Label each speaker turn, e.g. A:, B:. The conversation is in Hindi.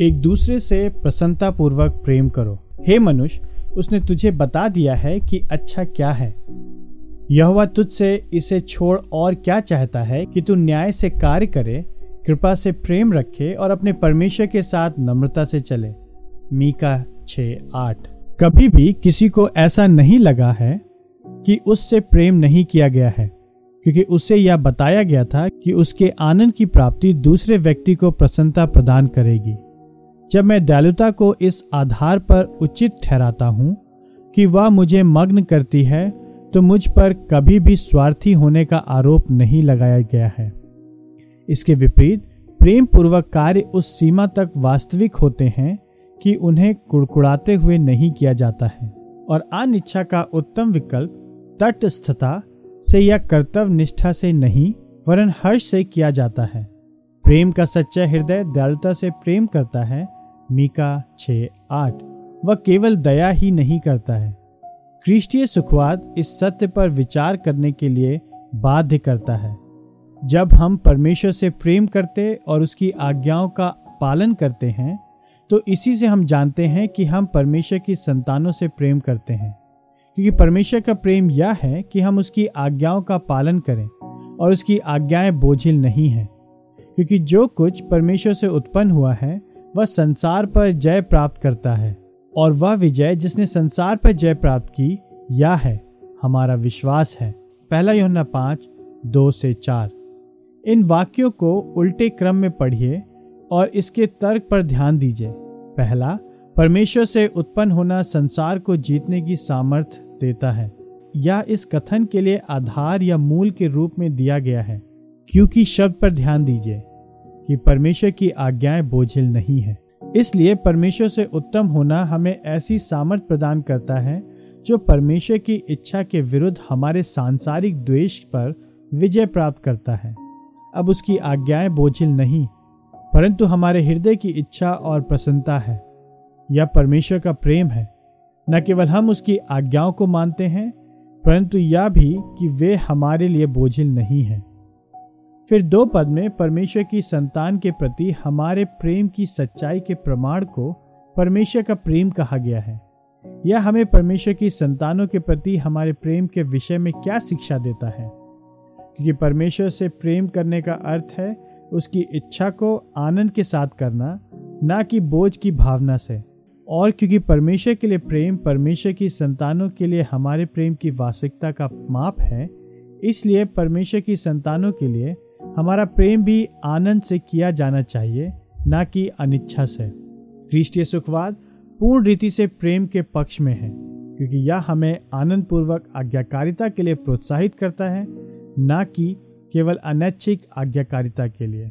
A: एक दूसरे से प्रसन्नता पूर्वक प्रेम करो। हे मनुष्य, उसने तुझे बता दिया है कि अच्छा क्या है। यह तुझसे इसे छोड़ और क्या चाहता है कि तू न्याय से कार्य करे, कृपा से प्रेम रखे और अपने परमेश्वर के साथ नम्रता से चले। मीका छ आठ। कभी भी किसी को ऐसा नहीं लगा है कि उससे प्रेम नहीं किया गया है, क्योंकि उसे यह बताया गया था कि उसके आनंद की प्राप्ति दूसरे व्यक्ति को प्रसन्नता प्रदान करेगी। जब मैं दयालुता को इस आधार पर उचित ठहराता हूँ कि वह मुझे मग्न करती है तो मुझ पर कभी भी स्वार्थी होने का आरोप नहीं लगाया गया है। इसके विपरीत प्रेम पूर्वक कार्य उस सीमा तक वास्तविक होते हैं कि उन्हें कुड़कुड़ाते हुए नहीं किया जाता है, और अनिच्छा का उत्तम विकल्प तटस्थता से या कर्तव्य निष्ठा से नहीं, वरन हर्ष से किया जाता है। प्रेम का सच्चा हृदय दयालुता से प्रेम करता है, मीका छ आठ। वह केवल दया ही नहीं करता है। ख्रीष्टीय सुखवाद इस सत्य पर विचार करने के लिए बाध्य करता है। जब हम परमेश्वर से प्रेम करते और उसकी आज्ञाओं का पालन करते हैं तो इसी से हम जानते हैं कि हम परमेश्वर की संतानों से प्रेम करते हैं। क्योंकि परमेश्वर का प्रेम यह है कि हम उसकी आज्ञाओं का पालन करें और उसकी आज्ञाएँ बोझिल नहीं हैं। क्योंकि जो कुछ परमेश्वर से उत्पन्न हुआ है, वह संसार पर जय प्राप्त करता है। और वह विजय जिसने संसार पर जय प्राप्त की, यह है, हमारा विश्वास है। पहला योना पाँच, दो से चार। इन वाक्यों को उल्टे क्रम में पढ़िए और इसके तर्क पर ध्यान दीजिए। पहला, परमेश्वर से उत्पन्न होना संसार को जीतने की सामर्थ्य देता है। यह इस कथन के लिए आधार या मूल के रूप में दिया गया है। क्योंकि शब्द पर ध्यान दीजिए कि परमेश्वर की आज्ञाएँ बोझिल नहीं है। इसलिए परमेश्वर से उत्तम होना हमें ऐसी सामर्थ्य प्रदान करता है जो परमेश्वर की इच्छा के विरुद्ध हमारे सांसारिक द्वेष पर विजय प्राप्त करता है। अब उसकी आज्ञाएँ बोझिल नहीं, परंतु हमारे हृदय की इच्छा और प्रसन्नता है। यह परमेश्वर का प्रेम है। न केवल हम उसकी आज्ञाओं को मानते हैं, परंतु यह भी कि वे हमारे लिए बोझिल नहीं है। फिर दो पद में परमेश्वर की संतान के प्रति हमारे प्रेम की सच्चाई के प्रमाण को परमेश्वर का प्रेम कहा गया है। यह हमें परमेश्वर की संतानों के प्रति हमारे प्रेम के विषय में क्या शिक्षा देता है? क्योंकि परमेश्वर से प्रेम करने का अर्थ है उसकी इच्छा को आनंद के साथ करना, ना कि बोझ की भावना से। और क्योंकि परमेश्वर के लिए प्रेम परमेश्वर की संतानों के लिए हमारे प्रेम की वास्तविकता का माप है, इसलिए परमेश्वर की संतानों के लिए हमारा प्रेम भी आनंद से किया जाना चाहिए, ना कि अनिच्छा से। क्रिस्टीय सुखवाद पूर्ण रीति से प्रेम के पक्ष में है, क्योंकि यह हमें आनंद पूर्वक आज्ञाकारिता के लिए प्रोत्साहित करता है, ना कि केवल अनैच्छिक आज्ञाकारिता के लिए।